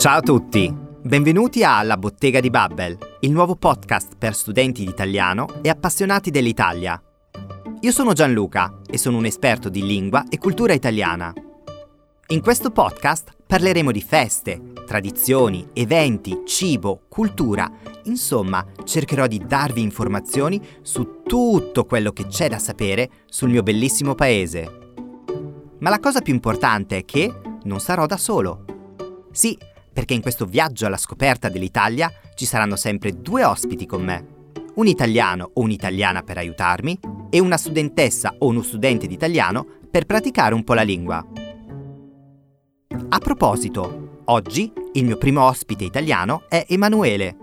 Ciao a tutti, benvenuti a La Bottega di Babbel, il nuovo podcast per studenti di italiano e appassionati dell'Italia. Io sono Gianluca e sono un esperto di lingua e cultura italiana. In questo podcast parleremo di feste, tradizioni, eventi, cibo, cultura, insomma cercherò di darvi informazioni su tutto quello che c'è da sapere sul mio bellissimo paese. Ma la cosa più importante è che non sarò da solo. Sì, perché in questo viaggio alla scoperta dell'Italia ci saranno sempre due ospiti con me. Un italiano o un'italiana per aiutarmi e una studentessa o uno studente di italiano per praticare un po' la lingua. A proposito, oggi il mio primo ospite italiano è Emanuele.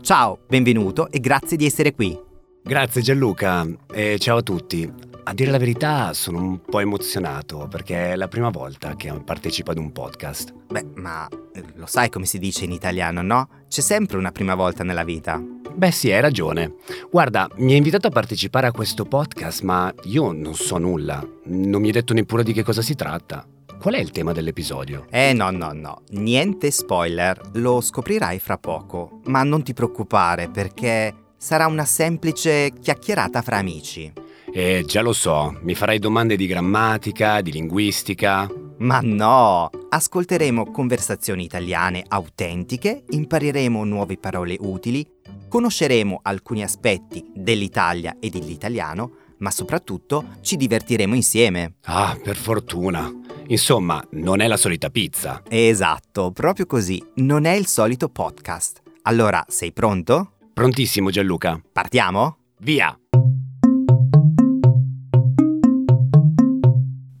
Ciao, benvenuto e grazie di essere qui. Grazie Gianluca e ciao a tutti. A dire la verità sono un po' emozionato perché è la prima volta che partecipo ad un podcast. Beh, ma eh, lo sai come si dice in italiano, no? C'è sempre una prima volta nella vita. Beh sì, hai ragione. Guarda, mi ha invitato a partecipare a questo podcast, ma io non so nulla. Non mi hai detto neppure di che cosa si tratta. Qual è il tema dell'episodio? Eh no, no, no, niente spoiler, lo scoprirai fra poco, ma non ti preoccupare perché sarà una semplice chiacchierata fra amici. Eh, già lo so, mi farai domande di grammatica, di linguistica. Ma no! Ascolteremo conversazioni italiane autentiche, impareremo nuove parole utili, conosceremo alcuni aspetti dell'Italia e dell'italiano, ma soprattutto ci divertiremo insieme. Ah, per fortuna. Insomma, non è la solita pizza. Esatto, proprio così. Non è il solito podcast. Allora, sei pronto? Prontissimo Gianluca. Partiamo? Via!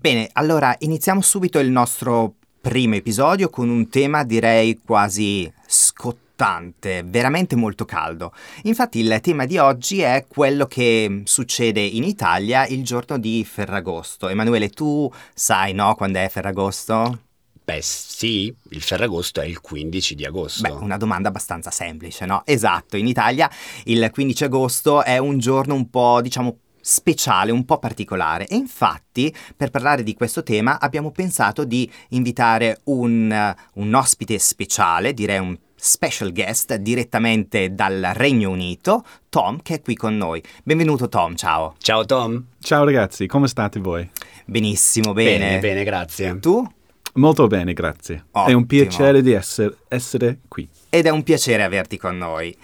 Bene, allora iniziamo subito il nostro primo episodio con un tema direi quasi scottante, veramente molto caldo. Infatti il tema di oggi è quello che succede in Italia il giorno di Ferragosto. Emanuele, tu sai, no, quando è Ferragosto? Beh sì, il Ferragosto è il 15 di agosto. Beh, una domanda abbastanza semplice, no? Esatto, in Italia il 15 agosto è un giorno un po', diciamo, speciale, un po' particolare e infatti per parlare di questo tema abbiamo pensato di invitare un, un ospite speciale, direi un special guest direttamente dal Regno Unito, Tom, che è qui con noi. Benvenuto Tom, ciao. Ciao Tom. Ciao ragazzi, come state voi? Benissimo, bene. Bene, bene, grazie. Tu? Molto bene, grazie. Ottimo. È un piacere di essere, essere qui. Ed è un piacere averti con noi.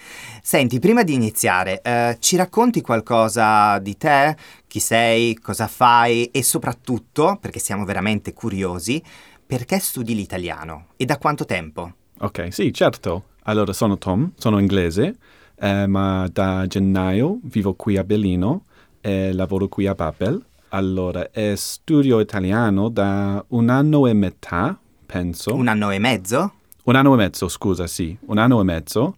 Senti, prima di iniziare, eh, ci racconti qualcosa di te? Chi sei? Cosa fai? E soprattutto, perché siamo veramente curiosi, perché studi l'italiano? E da quanto tempo? Ok, sì, certo. Allora, sono Tom, sono inglese, eh, ma da gennaio vivo qui a Berlino e lavoro qui a Babel. Allora, e studio italiano da un anno e metà, penso. Un anno e mezzo? Un anno e mezzo, scusa, sì, un anno e mezzo.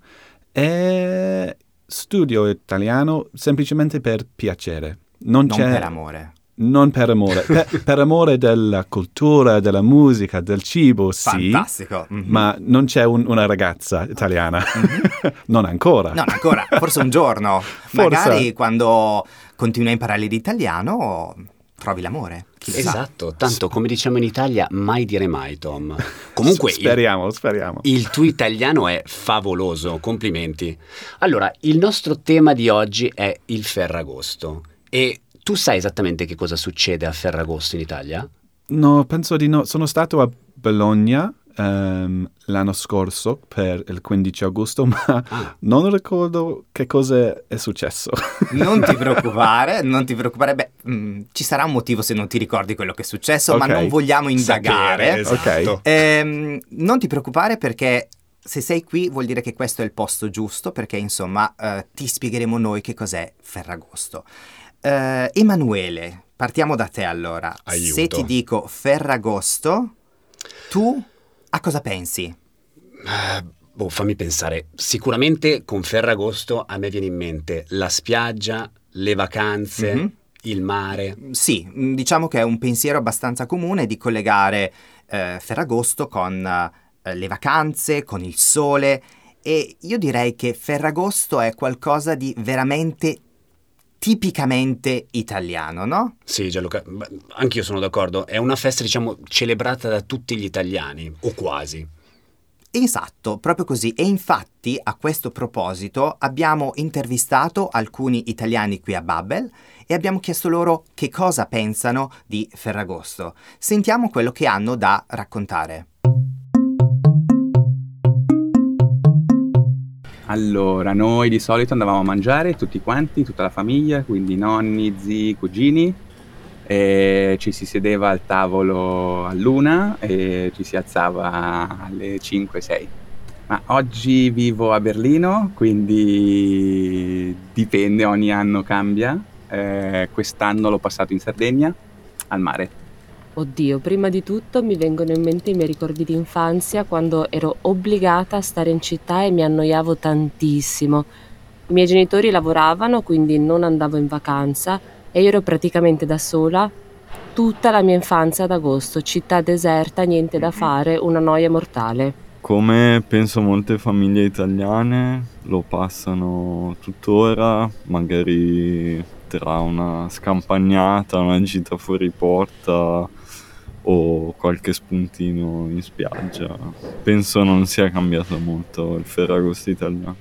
E studio italiano semplicemente per piacere. Non, Non per amore. Non per amore. per, per amore della cultura, della musica, del cibo, sì. Fantastico. Mhm. Ma non c'è un- una ragazza italiana. non ancora. Non ancora, forse un giorno. Magari quando continui a imparare l'italiano trovi l'amore. Chi lo sa. Esatto, tanto come diciamo in Italia, mai dire mai Tom. Comunque il, speriamo, speriamo. il tuo italiano è favoloso, complimenti. Allora, il nostro tema di oggi è il Ferragosto. E tu sai esattamente che cosa succede a Ferragosto in Italia? No, penso di no. Sono stato a Bologna ehm, l'anno scorso per il 15 agosto, ma Ah. non ricordo che cosa è successo. Non ti preoccupare, non ti preoccupare. Beh, mm, ci sarà un motivo se non ti ricordi quello che è successo, ma Ok. non vogliamo indagare. Sapere, esatto. Ehm, non ti preoccupare perché se sei qui vuol dire che questo è il posto giusto perché insomma eh, ti spiegheremo noi che cos'è Ferragosto. Eh, Emanuele, partiamo da te allora. Aiuto. Se ti dico Ferragosto, tu a cosa pensi? Eh, boh, fammi pensare. Sicuramente con Ferragosto a me viene in mente la spiaggia, le vacanze, Mhm. il mare. Sì, diciamo che è un pensiero abbastanza comune di collegare eh, Ferragosto con eh, le vacanze, con il sole e io direi che Ferragosto è qualcosa di veramente tipicamente italiano, no? Sì, Gianluca, anch'io sono d'accordo. È una festa, diciamo, celebrata da tutti gli italiani, o quasi. Esatto, proprio così. E infatti a questo proposito abbiamo intervistato alcuni italiani qui a Babel e abbiamo chiesto loro che cosa pensano di Ferragosto. Sentiamo quello che hanno da raccontare. Allora, noi di solito andavamo a mangiare tutti quanti, tutta la famiglia, quindi nonni, zii, cugini, ci si sedeva al tavolo a luna e ci si alzava alle 5-6. Ma oggi vivo a Berlino, quindi dipende, ogni anno cambia. Eh, quest'anno l'ho passato in Sardegna, al mare. Oddio, prima di tutto mi vengono in mente i miei ricordi di infanzia quando ero obbligata a stare in città e mi annoiavo tantissimo. I miei genitori lavoravano, quindi non andavo in vacanza e io ero praticamente da sola tutta la mia infanzia ad agosto, città deserta, niente da fare, una noia mortale. Come penso molte famiglie italiane lo passano tuttora, magari tra una scampagnata, una gita fuori porta o qualche spuntino in spiaggia. Penso non sia cambiato molto il Ferragosto italiano.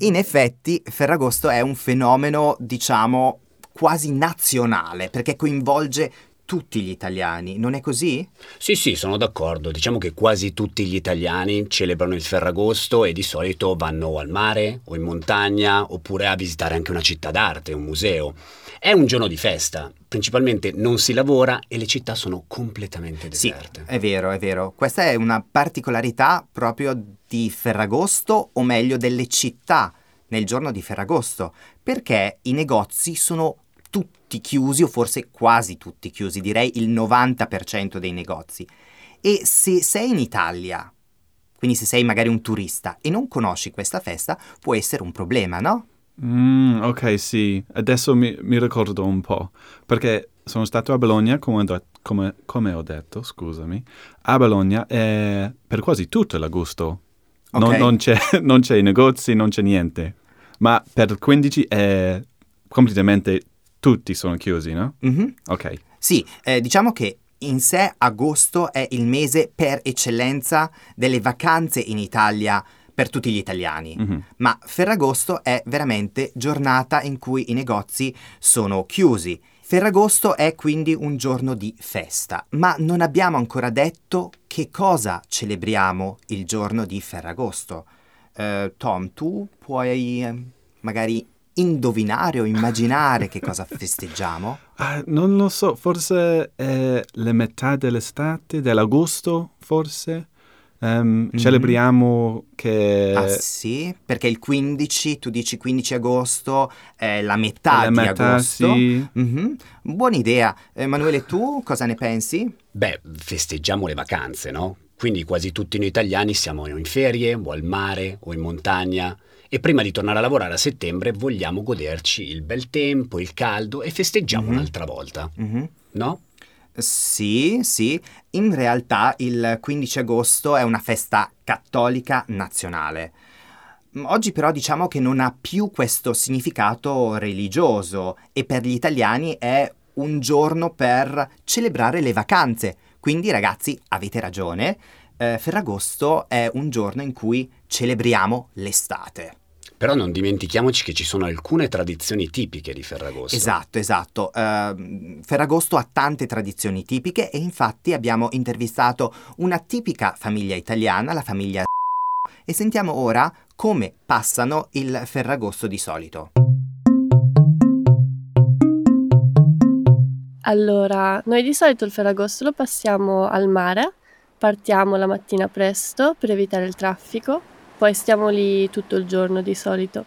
In effetti Ferragosto è un fenomeno, diciamo, quasi nazionale, perché coinvolge tutti gli italiani, non è così? Sì, sì, sono d'accordo. Diciamo che quasi tutti gli italiani celebrano il Ferragosto e di solito vanno al mare o in montagna oppure a visitare anche una città d'arte, un museo. È un giorno di festa, principalmente non si lavora e le città sono completamente deserte. Sì, è vero, è vero. Questa è una particolarità proprio di Ferragosto, o meglio delle città nel giorno di Ferragosto, perché i negozi sono tutti chiusi, o forse quasi tutti chiusi, direi il 90% dei negozi. E se sei in Italia, quindi se sei magari un turista e non conosci questa festa, può essere un problema, no? Mm, ok, sì, adesso mi, mi, ricordo un po', perché sono stato a Bologna, come, come, come ho detto, scusami, a Bologna eh, per quasi tutto l'agosto. Okay. Non, non, c'è, non c'è i negozi, non c'è niente, ma per il 15 è completamente tutti sono chiusi, no? Mm-hmm. Ok. Sì, eh, diciamo che in sé agosto è il mese per eccellenza delle vacanze in Italia per tutti gli italiani, mm-hmm. ma Ferragosto è veramente giornata in cui i negozi sono chiusi. Ferragosto è quindi un giorno di festa, ma non abbiamo ancora detto che cosa celebriamo il giorno di Ferragosto. Uh, Tom, tu puoi eh, magari indovinare o immaginare che cosa festeggiamo? Ah, non lo so, forse è la metà dell'estate, dell'agosto, forse? Um, mm-hmm. Celebriamo che... Ah sì, perché il 15, tu dici 15 agosto, è la metà la di metà, agosto. Sì. Mm-hmm. Buona idea. Emanuele, tu cosa ne pensi? Beh, festeggiamo le vacanze, no? Quindi quasi tutti noi italiani siamo in ferie, o al mare, o in montagna. E prima di tornare a lavorare a settembre vogliamo goderci il bel tempo, il caldo e festeggiamo mm-hmm. un'altra volta. Mm-hmm. No? Sì, sì, in realtà il 15 agosto è una festa cattolica nazionale. Oggi però diciamo che non ha più questo significato religioso e per gli italiani è un giorno per celebrare le vacanze. Quindi ragazzi avete ragione, eh, Ferragosto è un giorno in cui celebriamo l'estate. Però non dimentichiamoci che ci sono alcune tradizioni tipiche di Ferragosto. Esatto, esatto. Uh, Ferragosto ha tante tradizioni tipiche e infatti abbiamo intervistato una tipica famiglia italiana, la famiglia e sentiamo ora come passano il Ferragosto di solito. Allora, noi di solito il Ferragosto lo passiamo al mare, partiamo la mattina presto per evitare il traffico poi stiamo lì tutto il giorno di solito.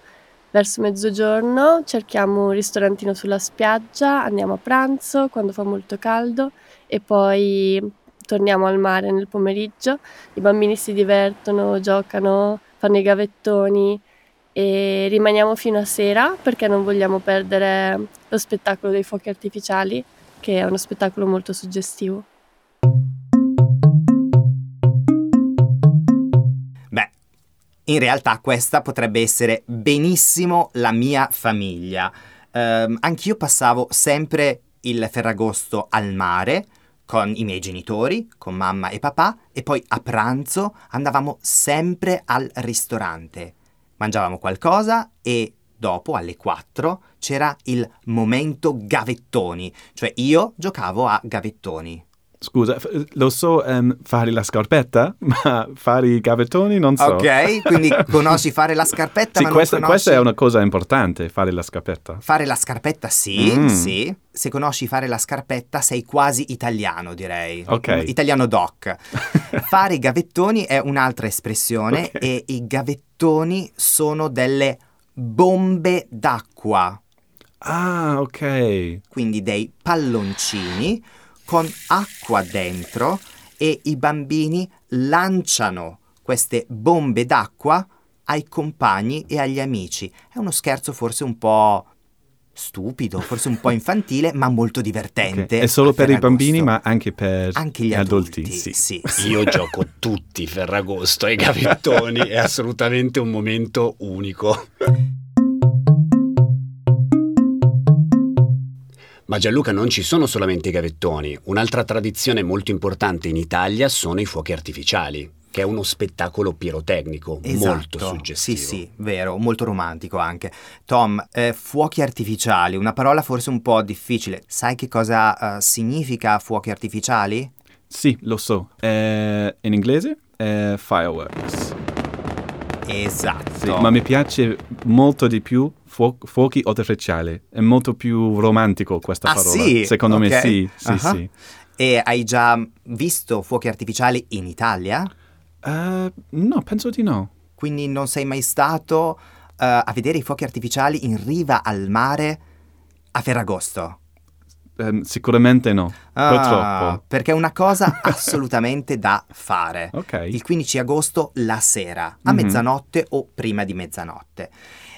Verso mezzogiorno cerchiamo un ristorantino sulla spiaggia, andiamo a pranzo quando fa molto caldo e poi torniamo al mare nel pomeriggio. I bambini si divertono, giocano, fanno i gavettoni e rimaniamo fino a sera perché non vogliamo perdere lo spettacolo dei fuochi artificiali, che è uno spettacolo molto suggestivo. In realtà questa potrebbe essere benissimo la mia famiglia. Um, anch'io passavo sempre il Ferragosto al mare con i miei genitori, con mamma e papà, e poi a pranzo andavamo sempre al ristorante. Mangiavamo qualcosa e dopo, alle 4, c'era il momento gavettoni, cioè io giocavo a gavettoni. Scusa, lo so ehm, fare la scarpetta, ma fare i gavettoni non so. Ok, quindi conosci fare la scarpetta, Sì, ma questa, non conosci... questa è una cosa importante, fare la scarpetta. Fare la scarpetta sì, Mm. sì. Se conosci fare la scarpetta sei quasi italiano, direi. Ok. Italiano doc. fare i gavettoni è un'altra espressione Ok. e i gavettoni sono delle bombe d'acqua, Ah, ok. quindi dei palloncini con acqua dentro e i bambini lanciano queste bombe d'acqua ai compagni e agli amici. È uno scherzo forse un po' stupido, forse un po' infantile, ma molto divertente. È solo per i bambini, ma anche per anche gli adulti. sì. sì, sì. Io gioco tutti Ferragosto e gavettoni, è assolutamente un momento unico. Ma Gianluca non ci sono solamente i gavettoni, un'altra tradizione molto importante in Italia sono i fuochi artificiali, che è uno spettacolo pirotecnico molto Esatto, suggestivo. Sì, sì, vero, molto romantico anche. Tom, eh, fuochi artificiali, una parola forse un po' difficile. Sai che cosa eh, significa fuochi artificiali? Sì, lo so. Eh, in inglese è fireworks. Esatto. Sì, ma mi piace molto di più fuo- fuochi artificiali. È molto più romantico questa Ah, parola. sì? Secondo me Ok. sì, sì, Ah. sì. E hai già visto fuochi artificiali in Italia? Eh, no, penso di no. Quindi non sei mai stato eh, a vedere i fuochi artificiali in riva al mare a Ferragosto? Ehm, sicuramente no. Ah, Purtroppo. Perché è una cosa assolutamente da fare. Ok. Il 15 agosto la sera, a Mhm. mezzanotte o prima di mezzanotte.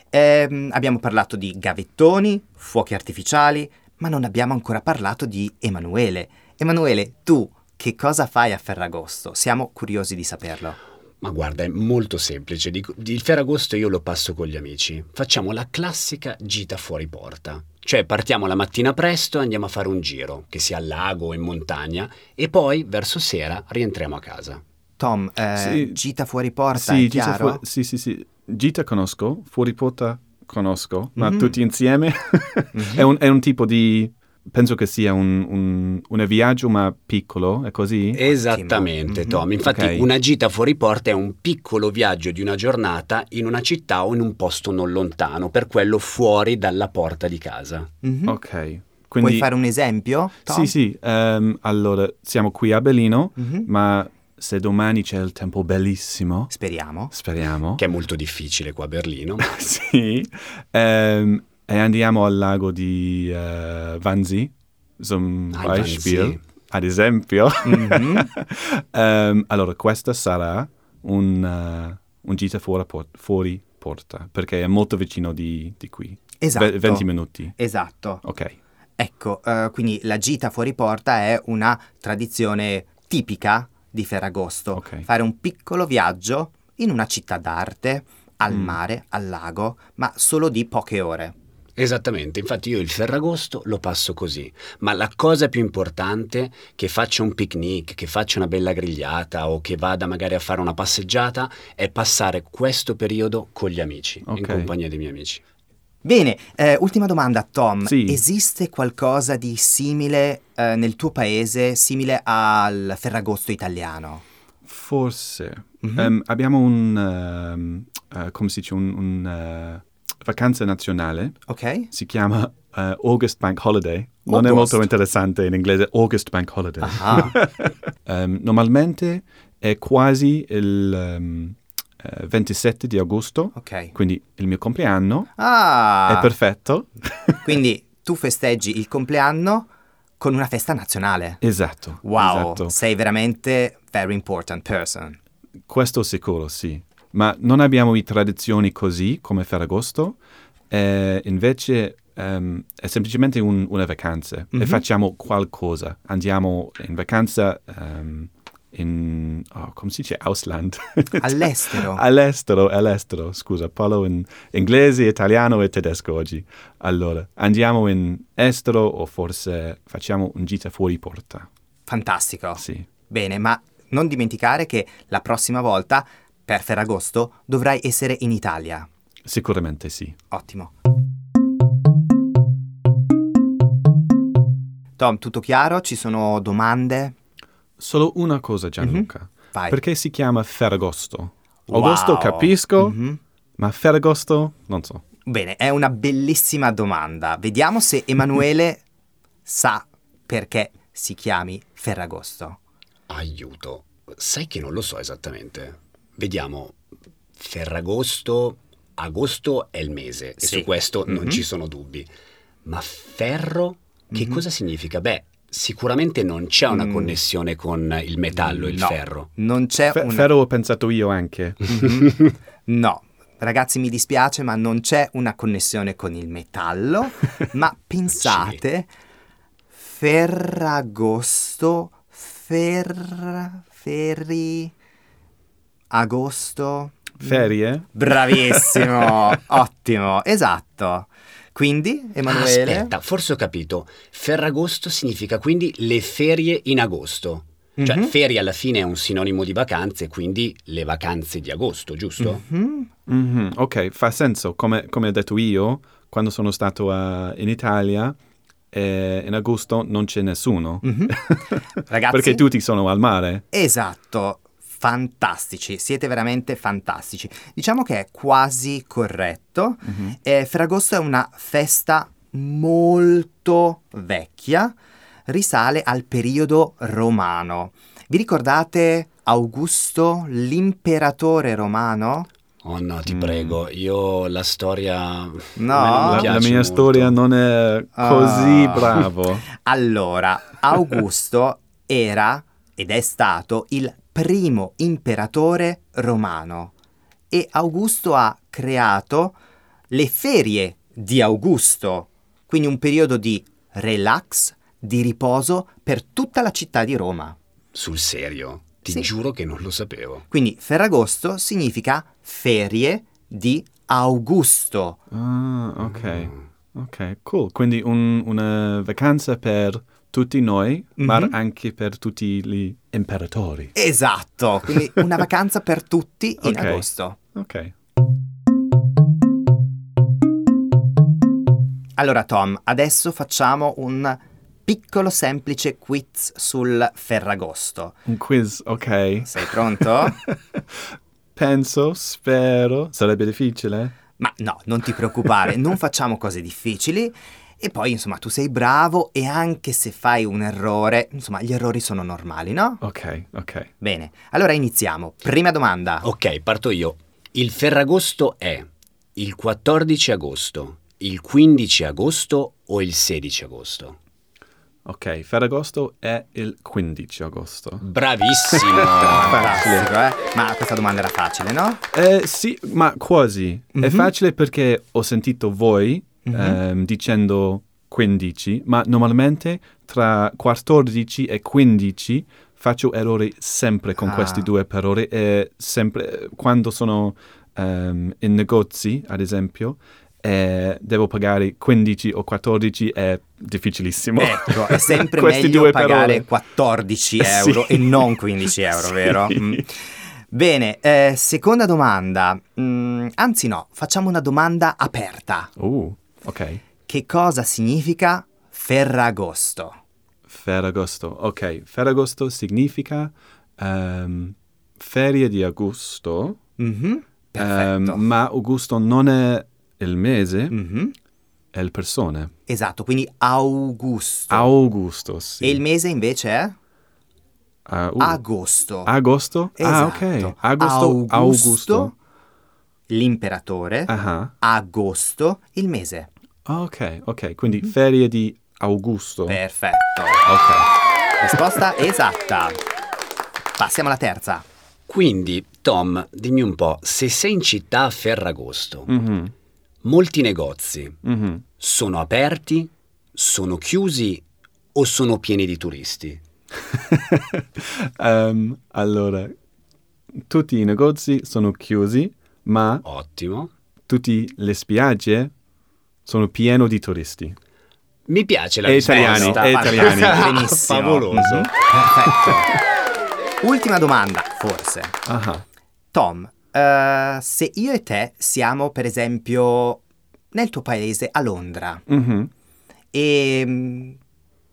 Ehm, abbiamo parlato di gavettoni, fuochi artificiali, ma non abbiamo ancora parlato di Emanuele. Emanuele, tu che cosa fai a Ferragosto? Siamo curiosi di saperlo. Ma guarda, è molto semplice. Dico- Il Ferragosto io lo passo con gli amici. Facciamo la classica gita fuori porta. Cioè partiamo la mattina presto e andiamo a fare un giro, che sia al lago o in montagna, e poi verso sera rientriamo a casa. Tom, eh, Sì. gita fuori porta, Sì, è gita chiaro? fuori- sì, sì, sì. Gita conosco, fuori porta conosco, ma Mhm. tutti insieme Mhm. è, un, è un tipo di... Penso che sia un, un, un viaggio ma piccolo, è così? Esattamente, Mhm. Tom. Infatti, Ok. una gita fuori porta è un piccolo viaggio di una giornata in una città o in un posto non lontano, per quello fuori dalla porta di casa. Mhm. Ok. Puoi Quindi... fare un esempio? Tom? Sì, sì. ehm, allora, siamo qui a Belino, Mhm. ma se domani c'è il tempo bellissimo, Speriamo. speriamo, Che è molto difficile qua a Berlino. sì, ehm, e andiamo al lago di eh, Vanzi, zum Ah, Beispiel, Wannsee. ad esempio. Mhm. Ehm, allora, questa sarà un, eh, un gita fuori, por- fuori porta, perché è molto vicino di, di qui. Esatto. Ve- 20 minuti. Esatto. Ok. Ecco, eh, quindi la gita fuori porta è una tradizione tipica di Ferragosto. Ok. Fare un piccolo viaggio in una città d'arte, al Mm. mare, al lago, ma solo di poche ore. Esattamente, infatti io il Ferragosto lo passo così, ma la cosa più importante che faccia un picnic, che faccia una bella grigliata o che vada magari a fare una passeggiata è passare questo periodo con gli amici, in Ok. compagnia dei miei amici. Bene, eh, ultima domanda, Tom. Sì. Esiste qualcosa di simile eh, nel tuo paese, simile al Ferragosto italiano? Forse. Mhm. Ehm, abbiamo un, ehm, eh, come si dice, un, un, eh, vacanza nazionale, Ok? si chiama eh, August Bank Holiday. Non è August. molto interessante in inglese, August Bank Holiday. Ehm, normalmente è quasi il ehm, eh, 27 di agosto, Ok. quindi il mio compleanno, Ah, è perfetto. quindi tu festeggi il compleanno con una festa nazionale. esatto. Wow, esatto. sei veramente very important person. Questo sicuro, sì. Ma non abbiamo i tradizioni così come Ferragosto, eh, invece ehm, è semplicemente un- una vacanza Mhm. e facciamo qualcosa. Andiamo in vacanza ehm, in, oh, come si dice, Ausland. All'estero. all'estero, all'estero, scusa, parlo in inglese, italiano e tedesco oggi. Allora, andiamo in estero o forse facciamo un gita fuori porta. Fantastico. Sì. Bene, ma non dimenticare che la prossima volta, per Ferragosto, dovrai essere in Italia. Sicuramente sì. Ottimo. Tom, tutto chiaro? Ci sono domande? Solo una cosa, Gianluca. Vai. Perché si chiama Ferragosto? Wow. Agosto capisco, Mhm. ma Ferragosto non so. Bene, è una bellissima domanda. Vediamo se Emanuele sa perché si chiami Ferragosto. Aiuto. Sai che non lo so esattamente. Vediamo. Ferragosto. Agosto è il mese Sì. e su questo non Mhm. ci sono dubbi. Ma ferro che Mhm. cosa significa? Beh, sicuramente non c'è una Mm. connessione con il metallo, il No, ferro. Non c'è Fe- una... Ferro ho pensato io anche. Mhm. No, ragazzi mi dispiace ma non c'è una connessione con il metallo, ma pensate Ferragosto, fer... ferri... agosto... Ferie? Bravissimo, ottimo, esatto. Quindi, Emanuele? Aspetta, forse ho capito. Ferragosto significa quindi le ferie in agosto. Cioè, Mhm. ferie alla fine è un sinonimo di vacanze, quindi le vacanze di agosto, giusto? Mhm. Mhm, Ok, fa senso. Come, come ho detto io, quando sono stato a- in Italia, eh, in agosto non c'è nessuno. Mhm. Ragazzi, Perché tutti sono al mare. Esatto, fantastici, siete veramente fantastici. Diciamo che è quasi corretto. Mhm. Eh, Ferragosto è una festa molto vecchia, risale al periodo romano. Vi ricordate Augusto, l'imperatore romano? Oh no, ti Mm. prego, io la storia... No? La, la mia molto. storia non è così Ah. bravo. Allora, Augusto era ed è stato il primo imperatore romano e Augusto ha creato le ferie di Augusto, quindi un periodo di relax, di riposo per tutta la città di Roma. Sul serio, ti Sì. giuro che non lo sapevo. Quindi Ferragosto significa ferie di Augusto. Ah, ok. Ok, cool. Quindi un- una vacanza per tutti noi, ma Mhm. anche per tutti gli imperatori. Esatto, quindi una vacanza per tutti in Ok. agosto. Ok. Allora Tom, adesso facciamo un piccolo semplice quiz sul Ferragosto. Un quiz, ok. Sei pronto? Penso, spero, sarebbe difficile. Ma no, non ti preoccupare, non facciamo cose difficili. E poi, insomma, tu sei bravo e anche se fai un errore, insomma, gli errori sono normali, no? Ok, ok. Bene, allora iniziamo. Prima domanda. Ok, parto io. Il Ferragosto è il 14 agosto, il 15 agosto o il 16 agosto? Ok, Ferragosto è il 15 agosto. Bravissimo! Fantastico, eh? Ma questa domanda era facile, no? Eh, sì, ma quasi. È Mhm. facile perché ho sentito voi Mhm. ehm, dicendo 15, ma normalmente tra 14 e 15 faccio errori sempre con Ah. questi due parole e sempre quando sono ehm, in negozi, ad esempio, e devo pagare 15 o 14 è difficilissimo. Ecco, è sempre meglio pagare parole. 14 Eh, sì. euro e non 15 euro, Sì. vero? Mm. Bene, eh, seconda domanda. Mm, anzi no, facciamo una domanda aperta. Uh, ok. Che cosa significa Ferragosto? Ferragosto. Ok, Ferragosto significa ehm, ferie di agosto, Mhm, Perfetto. ehm, ma agosto non è il mese, Mhm, è il persone. Esatto, quindi Augusto. Augusto, sì. E il mese invece è Ah, uh, agosto. agosto? Ah, Esatto. ok. Agosto, Augusto. l'imperatore, Ah, agosto, il mese. ok, ok. Quindi ferie di Augusto. Perfetto. Ok. Risposta esatta. Passiamo alla terza. Quindi, Tom, dimmi un po', se sei in città a Ferragosto, Mhm, molti negozi mhm. sono aperti, sono chiusi o sono pieni di turisti? Ehm, allora, tutti i negozi sono chiusi, ma Ottimo. tutte le spiagge sono piene di turisti. Mi piace la E risposta. italiani, e italiani. Benissimo. Favoloso. Perfetto. Ultima domanda, forse. Ah, Tom, eh, se io e te siamo per esempio nel tuo paese a Londra mhm. e mm,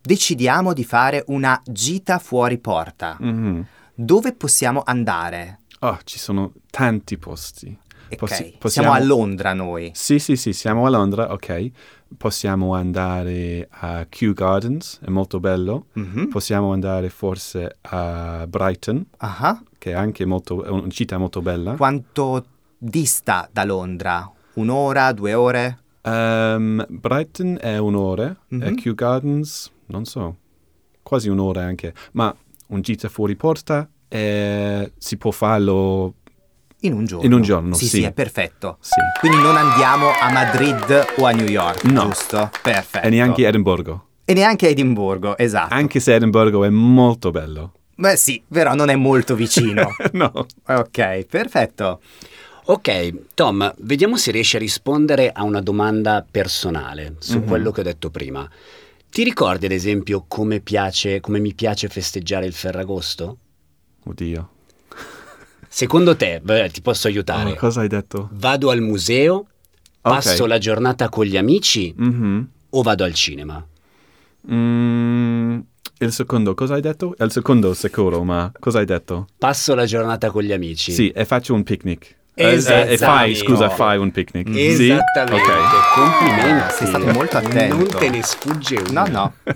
decidiamo di fare una gita fuori porta, Mhm. dove possiamo andare? Oh, ci sono tanti posti. Ok, Possi- siamo possiamo- a Londra noi. Sì, sì, sì, siamo a Londra, ok. Possiamo andare a Kew Gardens, è molto bello. Mhm. Possiamo andare forse a Brighton, Ah, che è anche molto, è una città molto bella. Quanto dista da Londra? Un'ora, due ore? Ehm, Brighton è un'ora, Mhm. e Kew Gardens, non so, quasi un'ora anche. Ma un gita fuori porta eh, si può farlo, In un giorno. In un giorno, Sì, sì. sì, è perfetto. sì. Quindi non andiamo a Madrid o a New York, No. giusto? Perfetto. E neanche Edimburgo. E neanche a Edimburgo, esatto. Anche se Edimburgo è molto bello. Beh sì, però non è molto vicino. no. ok, perfetto. Ok, Tom, vediamo se riesci a rispondere a una domanda personale su Mhm. quello che ho detto prima. Ti ricordi ad esempio come, piace, come mi piace festeggiare il Ferragosto? Oddio. Secondo te, beh, ti posso aiutare? Oh, cosa hai detto? Vado al museo, passo la giornata con gli amici Mhm. o vado al cinema? Mm, il secondo, cosa hai detto? Il secondo sicuro, ma cosa hai detto? Passo la giornata con gli amici. Sì, e faccio un picnic. Esatto. E fai, scusa, fai un picnic. Esattamente, Sì? Ok. complimenti. Sei stato molto attento. Non te ne sfugge una. No, no.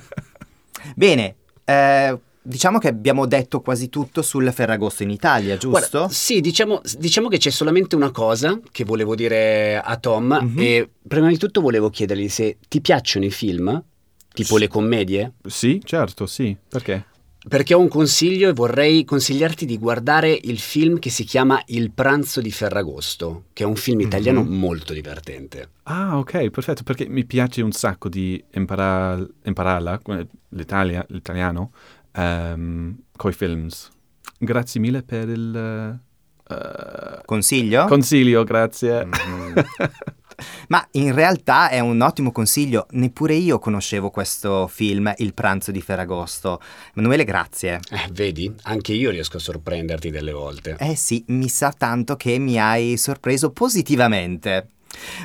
Bene, eh, diciamo che abbiamo detto quasi tutto sul Ferragosto in Italia, giusto? Guarda, sì, diciamo, diciamo che c'è solamente una cosa che volevo dire a Tom Mhm. e prima di tutto volevo chiedergli se ti piacciono i film, tipo Sì. le commedie, Sì, certo, sì. Perché? perché ho un consiglio e vorrei consigliarti di guardare il film che si chiama Il pranzo di Ferragosto, che è un film italiano Mhm. molto divertente. Ah, ok, perfetto, perché mi piace un sacco di imparar- impararla, eh, l'Italia, l'italiano, ehm, coi films. Grazie mille per il eh, Consiglio? consiglio, grazie. Mhm. Ma in realtà è un ottimo consiglio, neppure io conoscevo questo film, Il pranzo di Ferragosto. Emanuele, grazie. Eh, vedi, anche io riesco a sorprenderti delle volte. Eh sì, mi sa tanto che mi hai sorpreso positivamente.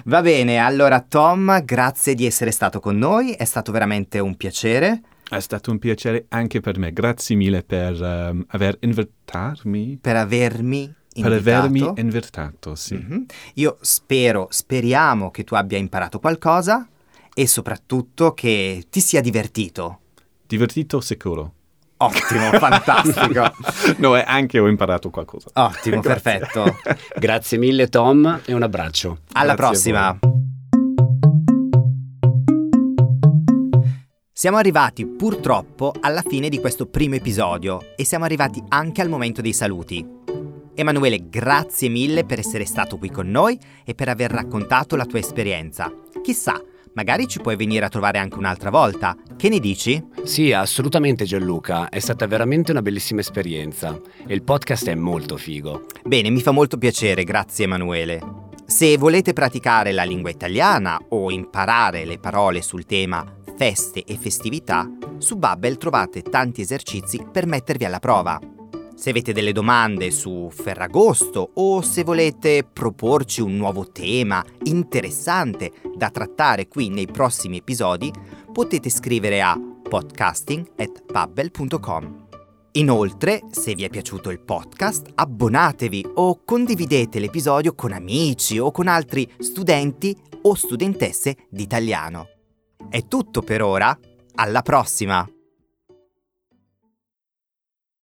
Va bene, allora Tom, grazie di essere stato con noi, è stato veramente un piacere È stato un piacere anche per me. Grazie mille per ehm, aver invitarmi. per avermi Per invitato. avermi invitato, sì. Mhm. Io spero, speriamo che tu abbia imparato qualcosa e soprattutto che ti sia divertito. Divertito sicuro. Ottimo, fantastico. no, e anche ho imparato qualcosa. Ottimo, Grazie. perfetto. Grazie mille Tom e un abbraccio. Alla Grazie a prossima. Siamo arrivati purtroppo alla fine di questo primo episodio e siamo arrivati anche al momento dei saluti. Emanuele, grazie mille per essere stato qui con noi e per aver raccontato la tua esperienza. Chissà, magari ci puoi venire a trovare anche un'altra volta. Che ne dici? Sì, assolutamente Gianluca, è stata veramente una bellissima esperienza e il podcast è molto figo. Bene, mi fa molto piacere, grazie Emanuele. Se volete praticare la lingua italiana o imparare le parole sul tema feste e festività, su Babbel trovate tanti esercizi per mettervi alla prova. Se avete delle domande su Ferragosto o se volete proporci un nuovo tema interessante da trattare qui nei prossimi episodi, potete scrivere a podcasting@babbel.com. Inoltre, se vi è piaciuto il podcast, abbonatevi o condividete l'episodio con amici o con altri studenti o studentesse di italiano. È tutto per ora, alla prossima!